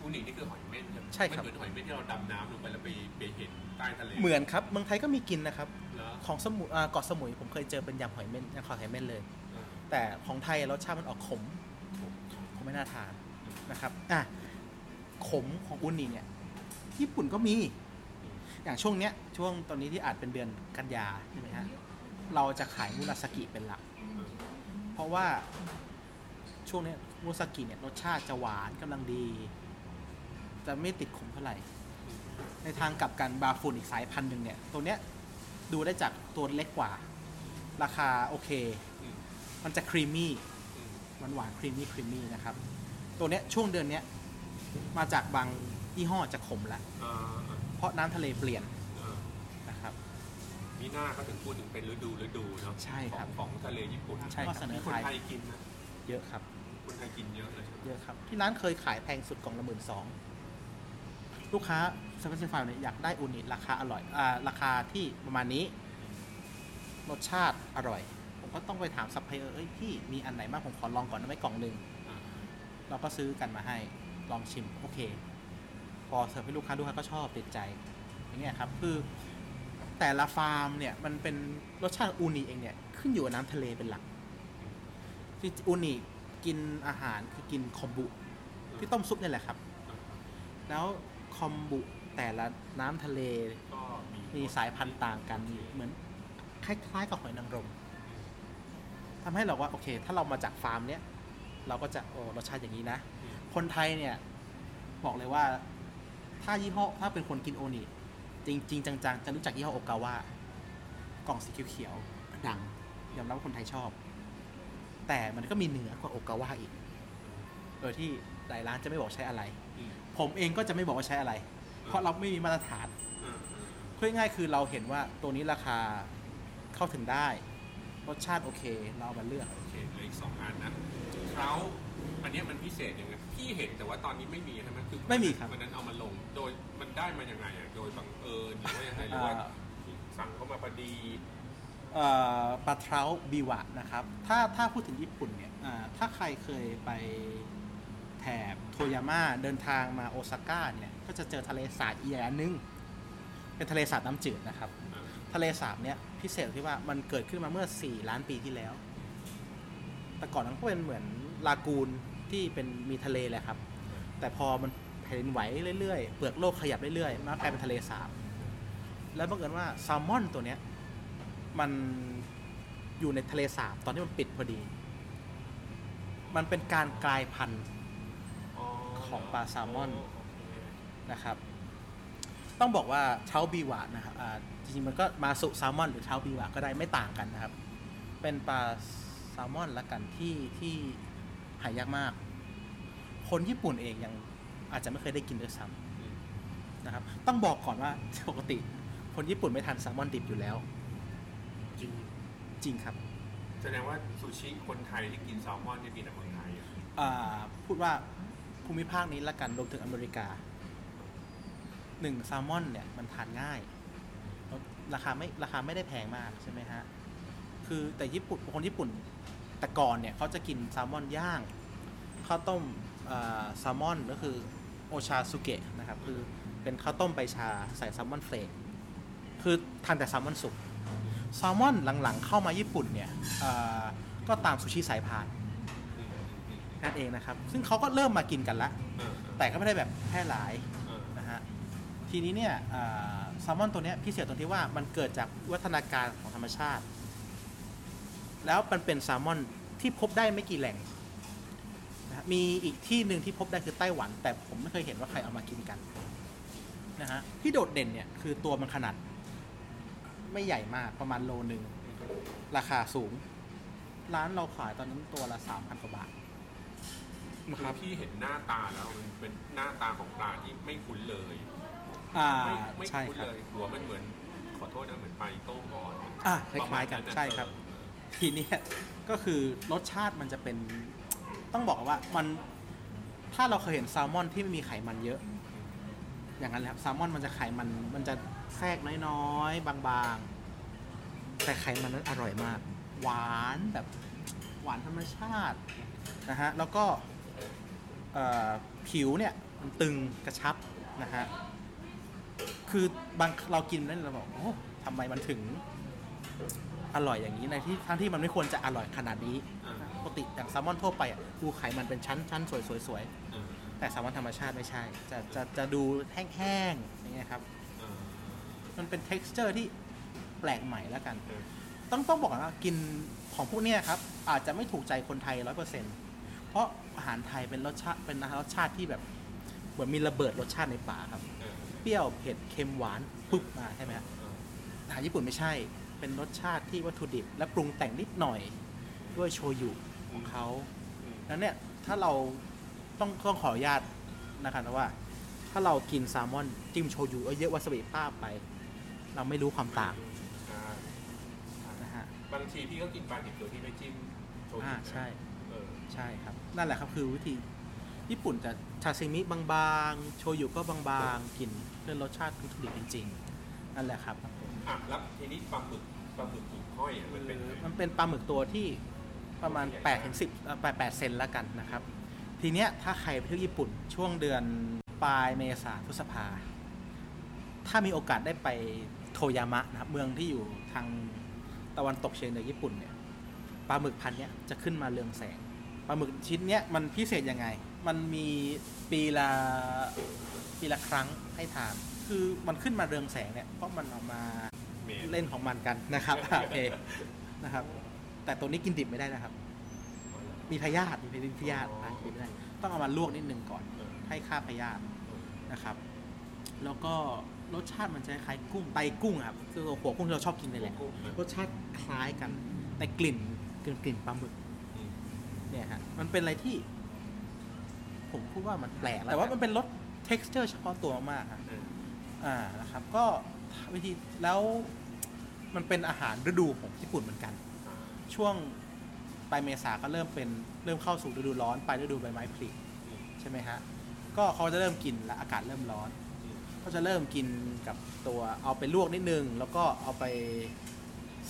อูนินี่คือหอยเม่นใช่ไหมใช่ครับ มันเหมือนหอยเม่นที่เราดำน้ำลงไปแล้วไปไปเห็นใต้ทะเลเหมือนครับเมืองไทยก็มีกินนะครับแล้วของสมุยอ่าเกาะสมุยผมเคยเจอเป็นยำหอยเม่นยำขอหอยเม่นเลยแต่ของไทยรสชาติมันออกขมผมไม่น่าทานนะครับอะขมของอุนิเนี่ย ญี่ปุ่นก็มี อย่างช่วงเนี้ยช่วงตอนนี้ที่อาจเป็นเดือนกันยาใช่ไหมฮะเราจะขายมุราสกิเป็นหลัก เพราะว่าช่วงเนี้ยมุราสกิเนี่ยรสชาติจะหวานกำลังดี จะไม่ติดขมเท่าไหร่ ในทางกลับกันบาฟุนอีกสายพันธุ์หนึ่งเนี่ยตัวเนี้ยดูได้จากตัวเล็กกว่า ราคาโอเค มันจะครีมมี่มหวานหวานครีมมี่ครีมมี่นะครับ ตัวเนี้ยช่วงเดือนเนี้ยมาจากบางยี่ห้อจะขมแล้ว เพราะน้ำทะเลเปลี่ยนอ่านะครับมีหน้าก็ถึงพูดถึงเป็นฤดูฤดูเนาะใช่ครับของของทะเลญี่ปุ่นใช่ครับก็เสนอคนไทยกินนะเยอะครับคนไทยกินเยอะเลยใช่ไหมเยอะครับ ที่ร้านเคยขายแพงสุดกล่องละหมื่นสองลูกค้าเซเว่นเฟเนี่ยอยากได้อูนิราคาอร่อยอ่าราคาที่ประมาณนี้ รสชาติอร่อย ผมก็ต้องไปถามซัพพลายเออร์เอ้ยพี่มีอันไหนบ้างผมขอลองก่อนได้ไหมกล่องหนึ่งอ่าเราก็ซื้อกันมาให้ลองชิมโอเค พอเสิร์ฟให้ลูกค้าลูกค้าก็ชอบติดใจ อย่างเงี้ยครับคือแต่ละฟาร์มเนี่ยมันเป็นรสชาติอูนิเองเนี่ยขึ้นอยู่กับน้ำทะเลเป็นหลักที่อูนิกินอาหารคือกินคอมบุที่ต้มซุปนี่แหละครับ แล้วคอมบุแต่ละน้ำทะเลก็มีสายพันธุ์ต่างกันเหมือนคล้ายๆกับหอยนางรมทำให้เราว่าโอเค ถ้าเรามาจากฟาร์มเนี้ยเราก็จะโอ้รสชาติอย่างนี้นะ คนไทยเนี่ย บอกเลยว่า ถ้ายี่ห้อถ้าเป็นคนกินโอนิจริงจริง ๆ จังๆ จะรู้จักยี่ห้อโอกาวากล่องสีเขียวๆดังยอมรับว่าคนไทยชอบ แต่มันก็มีเหนือกว่าโอกาวาอีกโดยที่หลายร้านจะไม่บอกใช้อะไรอืมผมเองก็จะไม่บอกว่าใช้อะไร เพราะเราไม่มีมาตรฐานอ่าอ่าพูดง่ายๆคือเราเห็นว่าตัวนี้ราคาเข้าถึงได้ รสชาติโอเค เราเอามาเลือก โอเคเหลืออีกสองอันนะเขาอันเนี้ยมันพิเศษยังไงพี่เห็นแต่ว่าตอนนี้ไม่มีใช่ไหมคือไม่มีครับวันนั้นเอามาลงโดยมันได้มายังไงอะโดยบังเอิญหรือว่ายังไงหรือว่าอ่า สั่งเข้ามาพอดี เอ่อปลาเทราบิวะนะครับ ถ้าถ้าพูดถึงญี่ปุ่นเนี่ยอ่าถ้าใครเคยไปแถบโทยาม่าเดินทางมาโอซาก้าเนี่ย ก็จะเจอทะเลสาบอีกอันนึง เป็นทะเลสาบน้ำจืดนะครับอ่า ทะเลสาบเนี่ยพิเศษที่ว่ามันเกิดขึ้นมาเมื่อ 4 ล้านปีที่แล้ว แต่ก่อนนั้นก็เป็นเหมือนลากูนที่เป็นมีทะเลแหละครับ แต่พอมันแผ่นดินไหวเรื่อยๆ เปลือกโลกขยับเรื่อยๆมันก็กลายเป็นทะเลสาบ แล้วบังเอิญว่าแซลมอนตัวเนี้ยมันอยู่ในทะเลสาบตอนที่มันปิดพอดี มันเป็นการกลายพันธุ์ของปลาแซลมอนนะครับ ต้องบอกว่าเช้าบีหวานะครับ จริงๆมันก็มาสุแซลมอน หรือเช้าบีหวาก็ได้ไม่ต่างกันนะครับ เป็นปลาแซลมอนละกันที่ที่หายากมาก คนญี่ปุ่นเองยังอาจจะไม่เคยได้กินด้วยซ้ำนะครับ ต้องบอกก่อนว่าปกติ คนญี่ปุ่นไม่ทานแซลมอนดิบอยู่แล้ว จริงจริงครับ แสดงว่าซูชิคนไทยที่กินแซลมอนที่กินแต่เมืองไทยอะอ่าพูดว่าภูมิภาคนี้ละกันรวมถึงอเมริกาหนึ่งแซลมอนเนี่ยมันทานง่ายแล้ว ราคาไม่ราคาไม่ได้แพงมากใช่ไหมฮะ คือแต่ญี่ปุ่นคนญี่ปุ่นแต่ก่อนเนี่ยเขาจะกินแซลมอนย่างข้าวต้มอ่าแซลมอนก็คือโอชาสุเกะนะครับคือเป็นข้าวต้มใบชาใส่แซลมอนเฟลกคือทานแต่แซลมอนสุกแซลมอนหลังๆ เข้ามาญี่ปุ่นเนี่ยอ่าก็ตามซูชิสายพานอืมอืมอืมนั่นเองนะครับ ซึ่งเขาก็เริ่มมากินกันละเออแต่ก็ไม่ได้แบบแพร่หลายเออนะฮะทีนี้เนี่ยอ่า แซลมอนตัวนี้พิเศษตรงที่ว่ามันเกิดจากวัฒนาการของธรรมชาติ แล้วมันเป็นแซลมอนที่พบได้ไม่กี่แหล่งนะมีอีกที่หนึ่งที่พบได้คือไต้หวัน แต่ผมไม่เคยเห็นว่าใครเอามากินกันนะฮะที่โดดเด่นเนี่ยคือตัวมันขนาด ไม่ใหญ่มากประมาณโลหนึ่งราคาสูง ร้านเราขายตอนนั้นตัวละสามพันกว่าบาท คือพี่เห็นหน้าตาแล้วมันเป็นหน้าตาของปลาที่ไม่คุ้นเลย อ่าไม่ไม่ใช่คุ้นครับเลยหัวมันเหมือนขอโทษนะเหมือนปลาอีโต้งอ่อนอะคล้ายๆกันประมณใช่ครับเออทีเนี้ยก็คือรสชาติมันจะเป็นต้องบอกว่ามันถ้าเราเคยเห็นแซลมอนที่ไม่มีไขมันเยอะ อย่างนั้นแหละครับแซลมอนมันจะไขมันมันจะแทรกน้อยๆ บางๆ แต่ไขมันนั้นอร่อยมาก หวานแบบหวานธรรมชาตินะฮะแล้วก็เอ่อผิวเนี่ยมันตึงกระชับนะฮะ คือบางเรากินแล้วเราบอกโอ้ทำไมมันถึง อร่อยอย่างนี้ในที่ทั้งที่มันไม่ควรจะอร่อยขนาดนี้อ่าปกติอย่างแซลมอนทั่วไปอะดูไขมันเป็นชั้นชั้นสวยสวยสวยเออแต่แซลมอนธรรมชาติไม่ใช่ จะจะจะดูแห้งๆอย่างเงี้ยครับเออมันเป็น t e x t อร์ที่แปลกใหม่แล้วกันเออต้องต้องบอกก่อนว่ากินของพวกเนี้ยครับ อาจจะไม่ถูกใจคนไทยร้อยเปอร์เซ็นต์เพราะอาหารไทยเป็นรสชาติเป็นรสชาติที่แบบเหมือนมีระเบิดรสชาติในปากครับเออเป รี้ยวเผ็ดเค็มหวานปุ๊บมาใช่ไหมครับเอออาหารญี่ปุ่นไม่ใช่ เป็นรสชาติที่วัตถุดิบ และปรุงแต่งนิดหน่อยด้วยโชยุของเขาอืมแล้วเนี่ยถ้าเราต้องต้องขออนุญาตนะครับนะว่าถ้าเรากินแซลมอนจิ้มโชยุเยอะๆวาซาบิป้าบไป เราไม่รู้ความต่างใช่นะฮะบางทีพี่ก็กินปลาดิบโดยที่ไม่จิ้มโชยุอ่านะใช่ เออ ใช่ครับ นั่นแหละครับคือวิธี ญี่ปุ่นจะชาซิมิบางๆ โชยุก็บางๆ กินเพื่อรสชาติวัตถุดิบจริงๆ นั่นแหละครับอะแล้วทีนี้ปลาหมึกปลาหมึกหิ่งห้อยอะมันเป็นไงมันเป็นปลาหมึกตัวที่ประมาณ8ถึง10เอ่อ8 8เซนแล้วกันนะครับ ทีเนี้ยถ้าใครไปเที่ยวญี่ปุ่นช่วงเดือนปลายเมษาพฤษภา ถ้ามีโอกาสได้ไปโทยามะนะครับ เมืองที่อยู่ทางตะวันตกเฉียงเหนือญี่ปุ่นเนี่ยปลาหมึกพันธุ์เนี้ยจะขึ้นมาเรืองแสงปลาหมึกชิ้นเนี้ยมันพิเศษยังไง มันมีปีละปีละครั้งให้ทาน คือมันขึ้นมาเรืองแสงเนี่ยเพราะมันเออกมาเมนเล่นของมันกันนะครับโอเคนะครับ แต่ตัวนี้กินดิบไม่ได้นะครับ มีพยาธิมีพยาธิอะกินไม่ได้ ต้องเอามาลวกนิดนึงก่อนเออให้ฆ่าพยาธินะครับ แล้วก็รสชาติมันจะคล้ายกุ้งไตกุ้งอะครับคือหัวกุ้งที่เราชอบกินนี่แหละกุ้งนะรสชาติคล้ายกันแต่กลิ่นกลิ่นกลิ่นปลาหมึกอืมเนี่ยฮะมันเป็นอะไรที่ ผมพูดว่ามันแปลกแต่ว่ามันเป็นรส texture เฉพาะตัวมากๆครับเอออ่านะครับ ก็วิธีแล้วมันเป็นอาหารฤดูของญี่ปุ่นเหมือนกันอ่าช่วงปลายเมษาก็เริ่มเป็นเริ่มเข้าสู่ฤดูร้อนปลายฤดูใบไม้ผลิอืมใช่ไหมฮะก็เขาจะเริ่มกินและอากาศเริ่มร้อนอืมก็จะเริ่มกินกับตัวเอาไปลวกนิดนึง แล้วก็เอาไป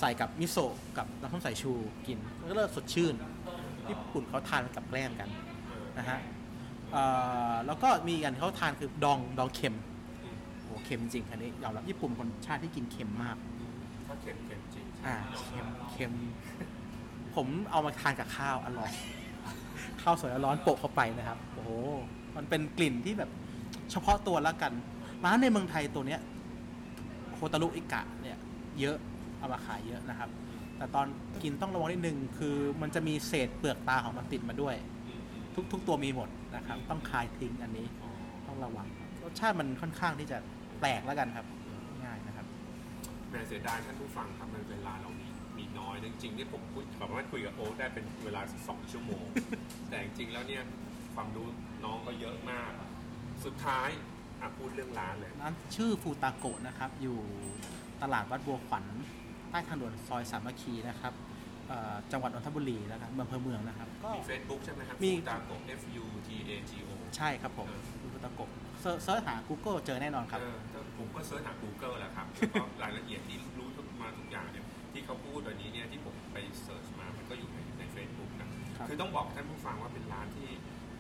ใส่กับมิโซะกับน้ำส้มสายชูกินก็เริ่มสดชื่น ญี่ปุ่นเขาทานกับแกล้มกันเออนะฮะ เอ่อแล้วก็มีอีกอันที่เขาทานคือดองดองเค็มอืมโอ้โหเค็มจริงอันนี้ยอมรับญี่ปุ่นเป็นคนชาติที่กินเค็มมาก ถ้าเค็มเค็มจริงอ่าเค็มเค็ม ผมเอามาทานกับข้าวอร่อย ข้าวสวยร้อนๆโปะเข้าไปนะครับ โอ้โหมันเป็นกลิ่นที่แบบเฉพาะตัวแล้วกันร้านในเมืองไทยตัวเนี้ยโคตารุอิกะเนี่ยเยอะเอามาขายเยอะนะครับ แต่ตอนกินต้องระวังนิดนึงคือมันจะมีเศษเปลือกตาของมันติดมาด้วยอืมอืมทุกทุกตัวมีหมด นะครับต้องคายทิ้งอันนี้อ๋อต้องระวังรสชาติมันค่อนข้างที่จะแปลกแล้วกันครับง่ายนะครับแม่เสียดายท่านผู้ฟังครับมันเวลาเรามีมีน้อยนะจริงๆที่ผมคุยสามารถคุยกับโอ๊ตได้เป็นเวลาสองชั่วโมง แต่จริงๆแล้วเนี่ยความรู้น้องก็เยอะมาก สุดท้ายอะพูดเรื่องร้านเลยร้านชื่อฟูตาโกะนะครับ อยู่ตลาดวัดบัวขวัญใต้ทางด่วนซอยสามัคคีนะครับเอ่อจังหวัดนนทบุรีนะครับเมืองอำเภอเมืองนะครับ ก็มี Facebook ใช่ไหมครับฟูตาโกะ F U T A G O ใช่ครับผมเออฟูตาโกะ search search หา Google เจอแน่นอนครับเออก็ผมก็ search หา Google แหละครับแล้วก็รายละเอียดที่รู้ทุกมาทุกอย่างเนี่ยที่เขาพูดวันนี้เนี่ยที่ผมไป search มา มันก็อยู่ในใน Facebook นะครับคือต้องบอกท่านผู้ฟังว่าเป็นร้านที่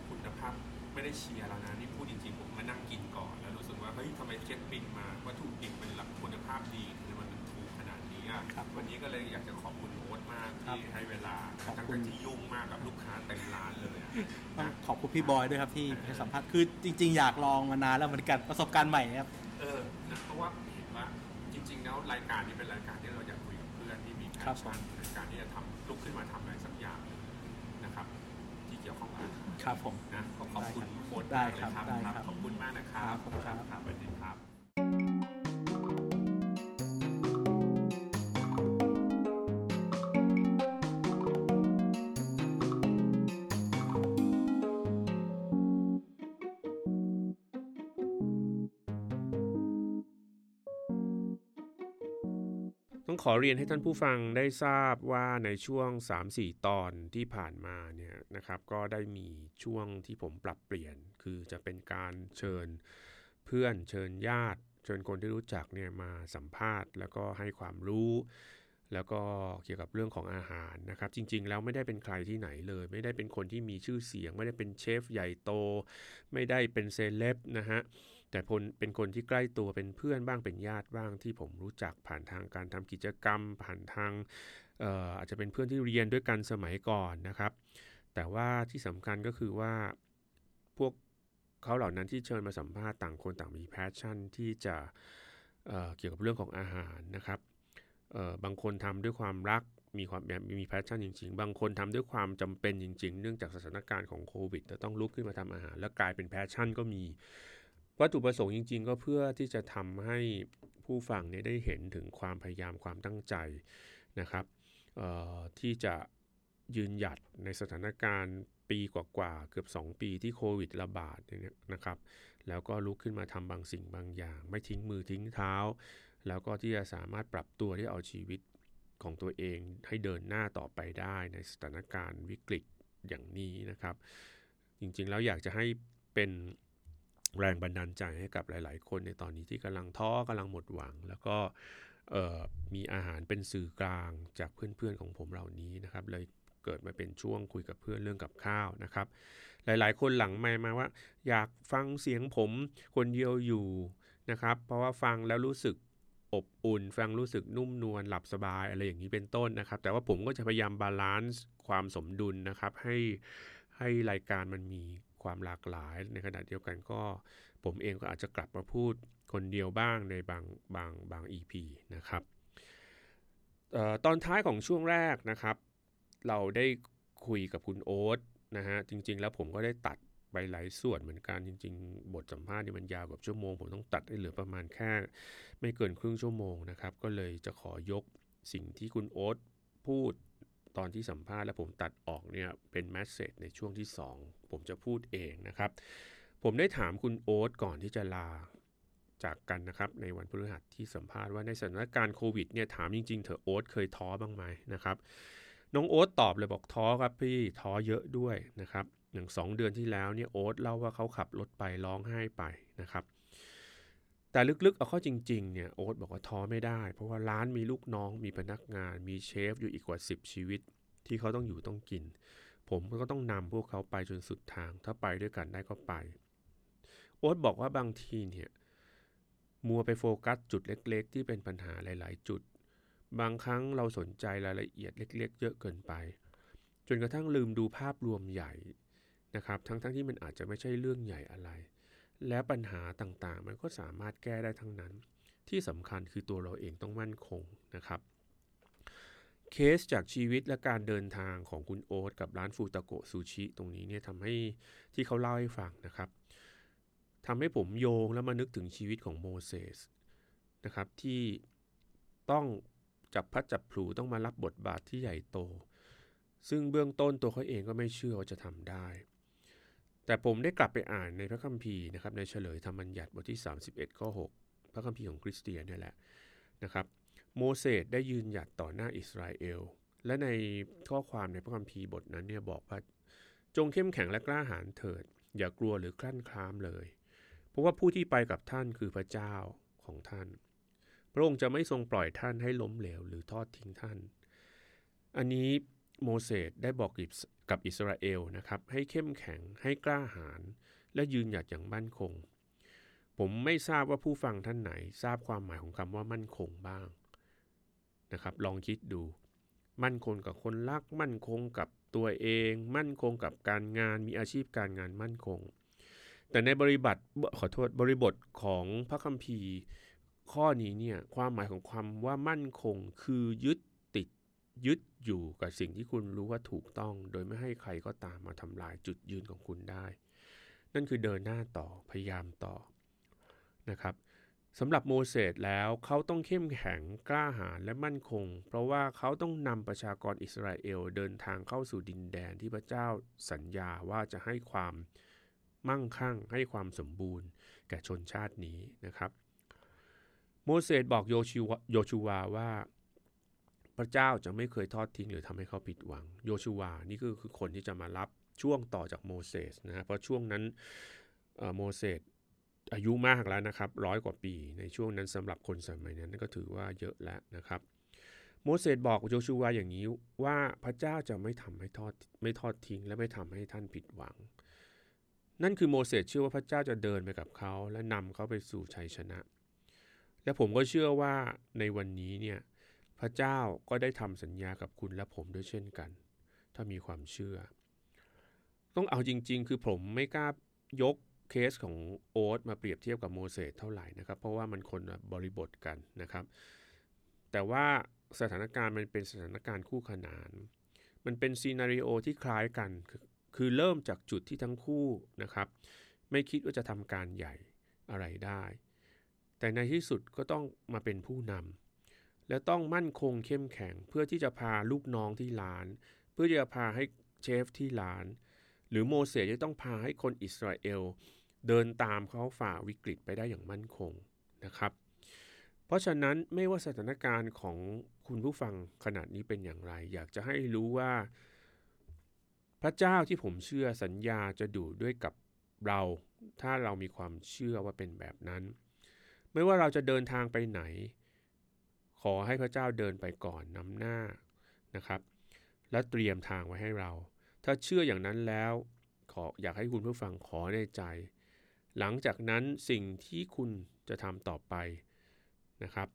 คุณภาพไม่ได้เชียร์แล้วนะ นี่พูดจริงๆ ผมมานั่งกินก่อน แล้วรู้สึกว่า เฮ้ยทำไมเช็คบิลมาวัตถุดิบมันรับคุณภาพดีทำไมมันถูกขนาดนี้อะครับวันนี้ก็เลยอยากจะขอบคุณโอ๊ตมากครับที่ให้เวลาขอบทั้งคุณๆที่ยุ่งมากกับลูกค้าเต็มร้านเลยอะ ต้องนะขอบคุณพี่บอยด้วยครับที่ให้สัมภาษณ์คือจริง ๆ อยากลองมานานแล้วเหมือนกันประสบการณ์ใหม่ครับ เออนะเพราะว่าเห็นว่าจริง ๆ แล้วรายการนี้เป็นรายการที่เราอยากคุยกับเพื่อนที่มีแพชครับผชั่นมในการที่จะทำลุกขึ้นมาทำอะไรสักอย่างหนึ่งนะครับ ที่เกี่ยวข้องกับอาหารครับผม นะขอขอบคุณโค้ชได้มากเลยครับครับได้ครับขอบคุณมากนะครับครับขอบคุณครับครับสวัสดี ขอเรียนให้ท่านผู้ฟังได้ทราบว่าในช่วง 3-4 ตอนที่ผ่านมาเนี่ยนะครับ ก็ได้มีช่วงที่ผมปรับเปลี่ยน คือจะเป็นการเชิญเพื่อนเชิญญาติ เชิญคนที่รู้จักเนี่ยมาสัมภาษณ์ แล้วก็ให้ความรู้ แล้วก็เกี่ยวกับเรื่องของอาหารนะครับ จริง ๆ แล้วไม่ได้เป็นใครที่ไหนเลย ไม่ได้เป็นคนที่มีชื่อเสียง ไม่ได้เป็นเชฟใหญ่โต ไม่ได้เป็นเซเลบนะฮะ แต่ละคนเป็นคนที่ใกล้ตัวเป็นเพื่อนบ้างเป็นญาติบ้างที่ผมรู้จักผ่านทางการทำกิจกรรม ผ่านทางอาจจะเป็นเพื่อนที่เรียนด้วยกันสมัยก่อนนะครับ แต่ว่าที่สำคัญก็คือว่าพวกเขาเหล่านั้นที่เชิญมาสัมภาษณ์ต่างคนต่างมี passion ที่จะเกี่ยวกับเรื่องของอาหารนะครับบางคนทำด้วยความรักมีความมี passion จริง ๆ บางคนทำด้วยความจำเป็นจริง ๆ เนื่องจากสถานการณ์ของโควิดจะต้องลุกขึ้นมาทำอาหาร แล้วกลายเป็น passion ก็มี วัตถุประสงค์จริง ๆ ก็เพื่อที่จะทำให้ผู้ฟังเนี่ยได้เห็นถึงความพยายามความตั้งใจนะครับที่จะยืนหยัดในสถานการณ์ปีกว่าๆเกือบ 2 ปีที่โควิดระบาดเนี่ยนะครับ แล้วก็ลุกขึ้นมาทำบางสิ่งบางอย่าง ไม่ทิ้งมือทิ้งเท้า แล้วก็ที่จะสามารถปรับตัวที่เอาชีวิตของตัวเองให้เดินหน้าต่อไปได้ในสถานการณ์วิกฤตอย่างนี้นะครับ จริงๆแล้วอยากจะให้เป็น แรงบันดาลใจให้กับหลาย ๆ คนในตอนนี้ที่กำลังท้อกำลังหมดหวัง แล้วก็มีอาหารเป็นสื่อกลางจากเพื่อน ๆ ของผมเหล่านี้นะครับเลยเกิดมาเป็นช่วงคุยกับเพื่อนเรื่องกับข้าวนะครับ หลายๆ คนหลังไมค์มาว่า อยากฟังเสียงผมคนเดียวอยู่นะครับ เพราะว่าฟังแล้วรู้สึกอบอุ่น ฟังรู้สึกนุ่มนวลหลับสบายอะไรอย่างนี้เป็นต้นนะครับ แต่ว่าผมก็จะพยายาม balance ความสมดุลนะครับให้ให้รายการมันมี ความหลากหลาย ในขณะเดียวกันก็ ผมเองก็อาจจะกลับมาพูดคนเดียวบ้างในบางบางบาง EP นะครับออตอนท้ายของช่วงแรกนะครับ เราได้คุยกับคุณโอ๊ตนะฮะจริง ๆ แล้วผมก็ได้ตัดไปหลายส่วนเหมือนกันจริง ๆ บทสัมภาษณ์นี่มันยาวกว่าชั่วโมง ผมต้องตัดให้เหลือประมาณแค่ ไม่เกินครึ่งชั่วโมงนะครับ ก็เลยจะขอยกสิ่งที่คุณโอ๊ตพูด ตอนที่สัมภาษณ์แล้วผมตัดออกเนี่ยเป็นแมสเซจในช่วงที่ 2 ผมจะพูดเองนะครับ ผมได้ถามคุณโอ๊ตก่อนที่จะลาจากกันนะครับในวันพฤหัสที่สัมภาษณ์ว่าในสถานการณ์โควิดเนี่ยถามจริงๆเถอโอ๊ตเคยท้อบ้างไหมนะครับน้องโอ๊ตตอบเลยบอกท้อครับพี่ท้อเยอะด้วยนะครับอย่างสองเดือนที่แล้วเนี่ยโอ๊ตเล่าว่าเขาขับรถไปร้องไห้ไปนะครับ แต่ลึกๆเอาข้าจริงๆเนี่ยโอ๊ตบอกว่าท้อไม่ได้ เพราะว่าร้านมีลูกน้องมีพนักงานมีเชฟอยู่อีกกว่า 10 ชีวิต ที่เขาต้องอยู่ต้องกิน ผมก็ต้องนำพวกเขาไปจนสุดทาง ถ้าไปด้วยกันได้ก็ไป โอ๊ตบอกว่าบางทีเนี่ยมัวไปโฟกัสจุดเล็ก ๆ ที่เป็นปัญหาหลาย ๆ จุด บางครั้งเราสนใจรายละเอียดเล็ก ๆ เยอะเกินไป จนกระทั่งลืมดูภาพรวมใหญ่นะครับทั้งๆทที่มันอาจจะไม่ใช่เรื่องใหญ่อะไร และปัญหาต่างๆ มันก็สามารถแก้ได้ทั้งนั้น ที่สำคัญคือตัวเราเองต้องมั่นคงนะครับ เคสจากชีวิตและการเดินทางของคุณโอ๊ตกับร้านฟูตาโกะซูชิ ตรงนี้เนี่ยทำให้ที่เขาเล่าให้ฟังนะครับทำให้ผมโยงแล้วมานึกถึงชีวิตของโมเสสนะครับที่ต้องจับพัดจับผูต้องมารับบทบาทที่ใหญ่โต ซึ่งเบื้องต้นตัวเขาเองก็ไม่เชื่อว่าจะทำได้ แต่ผมได้กลับไปอ่านในพระคัมภีร์นะครับในเฉลยธรรมบัญญัติบทที่ 31ข้อ6พระคัมภีร์ของคริสเตียนนี่แหละนะครับ โมเสสได้ยืนหยัดต่อหน้าอิสราเอล และในข้อความในพระคัมภีร์บทนั้นเนี่ยบอกว่า จงเข้มแข็งและกล้าหาญเถิด อย่ากลัวหรือคลั่นคล้ามเลย เพราะว่าผู้ที่ไปกับท่านคือพระเจ้าของท่าน พระองค์จะไม่ทรงปล่อยท่านให้ล้มเหลวหรือทอดทิ้งท่าน อันนี้โมเสสได้บอกกับอิสราเอลนะครับ ให้เข้มแข็งให้กล้าหาญและยืนหยัดอย่างมั่นคง ผมไม่ทราบว่าผู้ฟังท่านไหน ทราบความหมายของคำว่ามั่นคงบ้าง นะครับ ลองคิดดู มั่นคงกับคนรัก มั่นคงกับตัวเอง มั่นคงกับการงานมีอาชีพการงานมั่นคง แต่ในบริบัติขอโทษบริบทของพระคัมภีร์ ข้อนี้เนี่ยความหมายของความว่ามั่นคงคือยึดติดยึดอยู่กับสิ่งที่คุณรู้ว่าถูกต้อง โดยไม่ให้ใครก็ตามมาทำลายจุดยืนของคุณได้ นั่นคือเดินหน้าต่อพยายามต่อนะครับ สำหรับโมเสสแล้วเขาต้องเข้มแข็งกล้าหาญและมั่นคง เพราะว่าเขาต้องนำประชากรอิสราเอลเดินทางเข้าสู่ดินแดนที่พระเจ้าสัญญาว่าจะให้ความมั่งคั่ง ให้ความสมบูรณ์ แก่ชนชาตินี้นะครับ โมเสสบอกโยชูวโยชูวาว่า พระเจ้าจะไม่เคยทอดทิ้งหรือทำให้เขาผิดหวัง โยชูวานี่ก็คือคนที่จะมารับช่วงต่อจากโมเสสนะเพราะช่วงนั้นโมเสส อายุมากแล้วนะครับร้อยกว่าปีในช่วงนั้นสำหรับคนสมัยนั้นก็ถือว่าเยอะแล้วนะครับ โมเสสบอกโยชูวาอย่างนี้ว่าพระเจ้าจะไม่ทำให้ทอดไม่ทอดทิ้ง และไม่ทำให้ท่านผิดหวัง นั่นคือโมเสสเชื่อว่าพระเจ้าจะเดินไปกับเขา และนำเขาไปสู่ชัยชนะ และผมก็เชื่อว่าในวันนี้เนี่ยพระเจ้าก็ได้ทำสัญญากับคุณและผมด้วยเช่นกัน ถ้ามีความเชื่อ ต้องเอาจริง ๆ คือผมไม่กล้ายก เคสของโอ๊ตมาเปรียบเทียบกับโมเสสเท่าไหร่นะครับ เพราะว่ามันคนบริบทกันนะครับ แต่ว่าสถานการณ์มันเป็นสถานการณ์คู่ขนาน มันเป็นซีนารีโอที่คล้ายกันคือคือเริ่มจากจุดที่ทั้งคู่นะครับ ไม่คิดว่าจะทำการใหญ่อะไรได้ แต่ในที่สุดก็ต้องมาเป็นผู้นำและต้องมั่นคงเข้มแข็ง เพื่อที่จะพาลูกน้องที่ร้าน เพื่อที่จะพาให้เชฟที่ร้าน หรือโมเสสจะต้องพาให้คนอิสราเอล เดินตามเขาฝ่าวิกฤตไปได้อย่างมั่นคงนะครับ เพราะฉะนั้นไม่ว่าสถานการณ์ของคุณผู้ฟังขนาดนี้เป็นอย่างไร อยากจะให้รู้ว่า พระเจ้าที่ผมเชื่อสัญญาจะดูด้วยกับเรา ถ้าเรามีความเชื่อว่าเป็นแบบนั้น ไม่ว่าเราจะเดินทางไปไหน ขอให้พระเจ้าเดินไปก่อนนำหน้านะครับ และเตรียมทางไว้ให้เรา ถ้าเชื่ออย่างนั้นแล้วขออยากให้คุณผู้ฟังขอในใจ หลังจากนั้นสิ่งที่คุณจะทำต่อไปนะครับ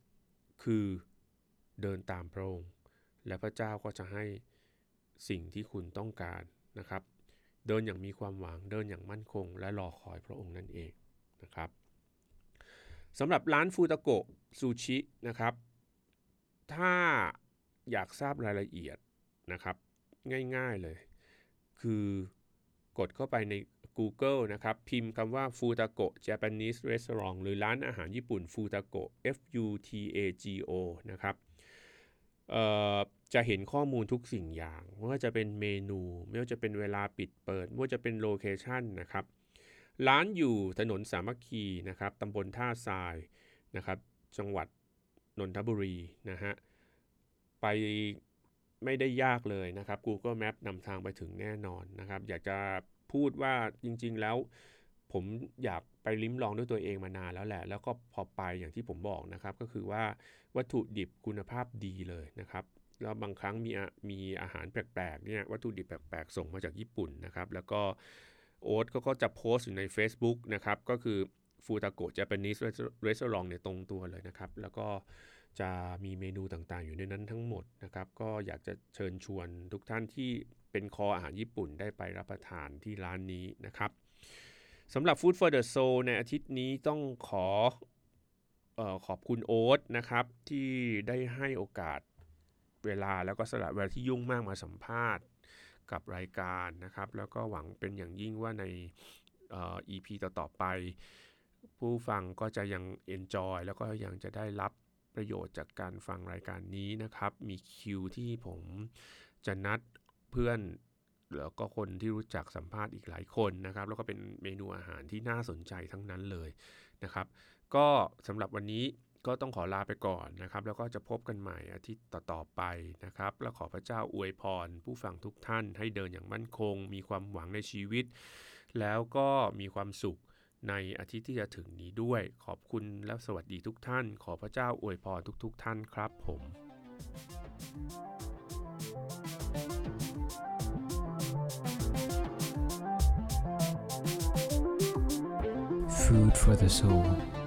คือเดินตามพระองค์ และพระเจ้าก็จะให้สิ่งที่คุณต้องการนะครับ เดินอย่างมีความหวังเดินอย่างมั่นคง และรอคอยพระองค์นั่นเองนะครับสำหรับร้านฟูตาโกะซูชินะครับ ถ้าอยากทราบรายละเอียดนะครับ ง่ายๆเลย คือ กดเข้าไปใน Google นะครับ พิมพ์คำว่าฟูตาโกะ Japanese Restaurant หรือร้านอาหารญี่ปุ่นฟูตาโกะ F U T A G O นะครับจะเห็นข้อมูลทุกสิ่งอย่างไม่ว่าจะเป็นเมนู ไม่ว่าจะเป็นเวลาปิดเปิด ไม่ว่าจะเป็นโลเคชันนะครับ ร้านอยู่ถนนสามัคคีนะครับตำบลท่าทรายนะครับ จังหวัดนนทบุรีนะฮะ ไป ไม่ได้ยากเลยนะครับ Google Map นำทางไปถึงแน่นอนนะครับ อยากจะพูดว่าจริง ๆ แล้วผมอยากไปลิ้มลองด้วยตัวเองมานานแล้วแหละ แล้วก็พอไปอย่างที่ผมบอกนะครับ ก็คือว่าวัตถุดิบคุณภาพดีเลยนะครับแล้วบางครั้งมีมีอาหารแปลกๆเนี่ยวัตถุดิบแปลกๆ ส่งมาจากญี่ปุ่นนะครับ แล้วก็โอ๊ตก็จะโพสต์อยู่ใน Facebook นะครับ ก็คือฟูตาโกะเจแปนิสเรสอร์ในตรงตัวเลยนะครับ แล้วก็ จะมีเมนูต่างๆ อยู่ในนั้นทั้งหมดนะครับ ก็อยากจะเชิญชวนทุกท่านที่เป็นคออาหารญี่ปุ่นได้ไปรับประทานที่ร้านนี้นะครับสำหรับ Food for the Soul ในอาทิตย์นี้ต้องขอออขอบคุณโอ๊ตนะครับ ที่ได้ให้โอกาสเวลาแล้วก็สละเวลาที่ยุ่งมากมาสัมภาษณ์กับรายการนะครับ แล้วก็หวังเป็นอย่างยิ่งว่าในอ EP ต่อๆไป ผู้ฟังก็จะยัง enjoy แล้วก็ยังจะได้รับ ประโยชน์จากการฟังรายการนี้นะครับ มีคิวที่ผมจะนัดเพื่อนแล้วก็คนที่รู้จักสัมภาษณ์อีกหลายคนนะครับ แล้วก็เป็นเมนูอาหารที่น่าสนใจทั้งนั้นเลยนะครับ ก็สำหรับวันนี้ก็ต้องขอลาไปก่อนนะครับ แล้วก็จะพบกันใหม่อาทิตย์ต่อๆไปนะครับ และขอพระเจ้าอวยพร ผู้ฟังทุกท่านให้เดินอย่างมั่นคง มีความหวังในชีวิต แล้วก็มีความสุข ในอาทิตย์ที่จะถึงนี้ด้วย ขอบคุณและสวัสดีทุกท่าน ขอพระเจ้าอวยพรทุกๆท่านครับผม Food for the soul.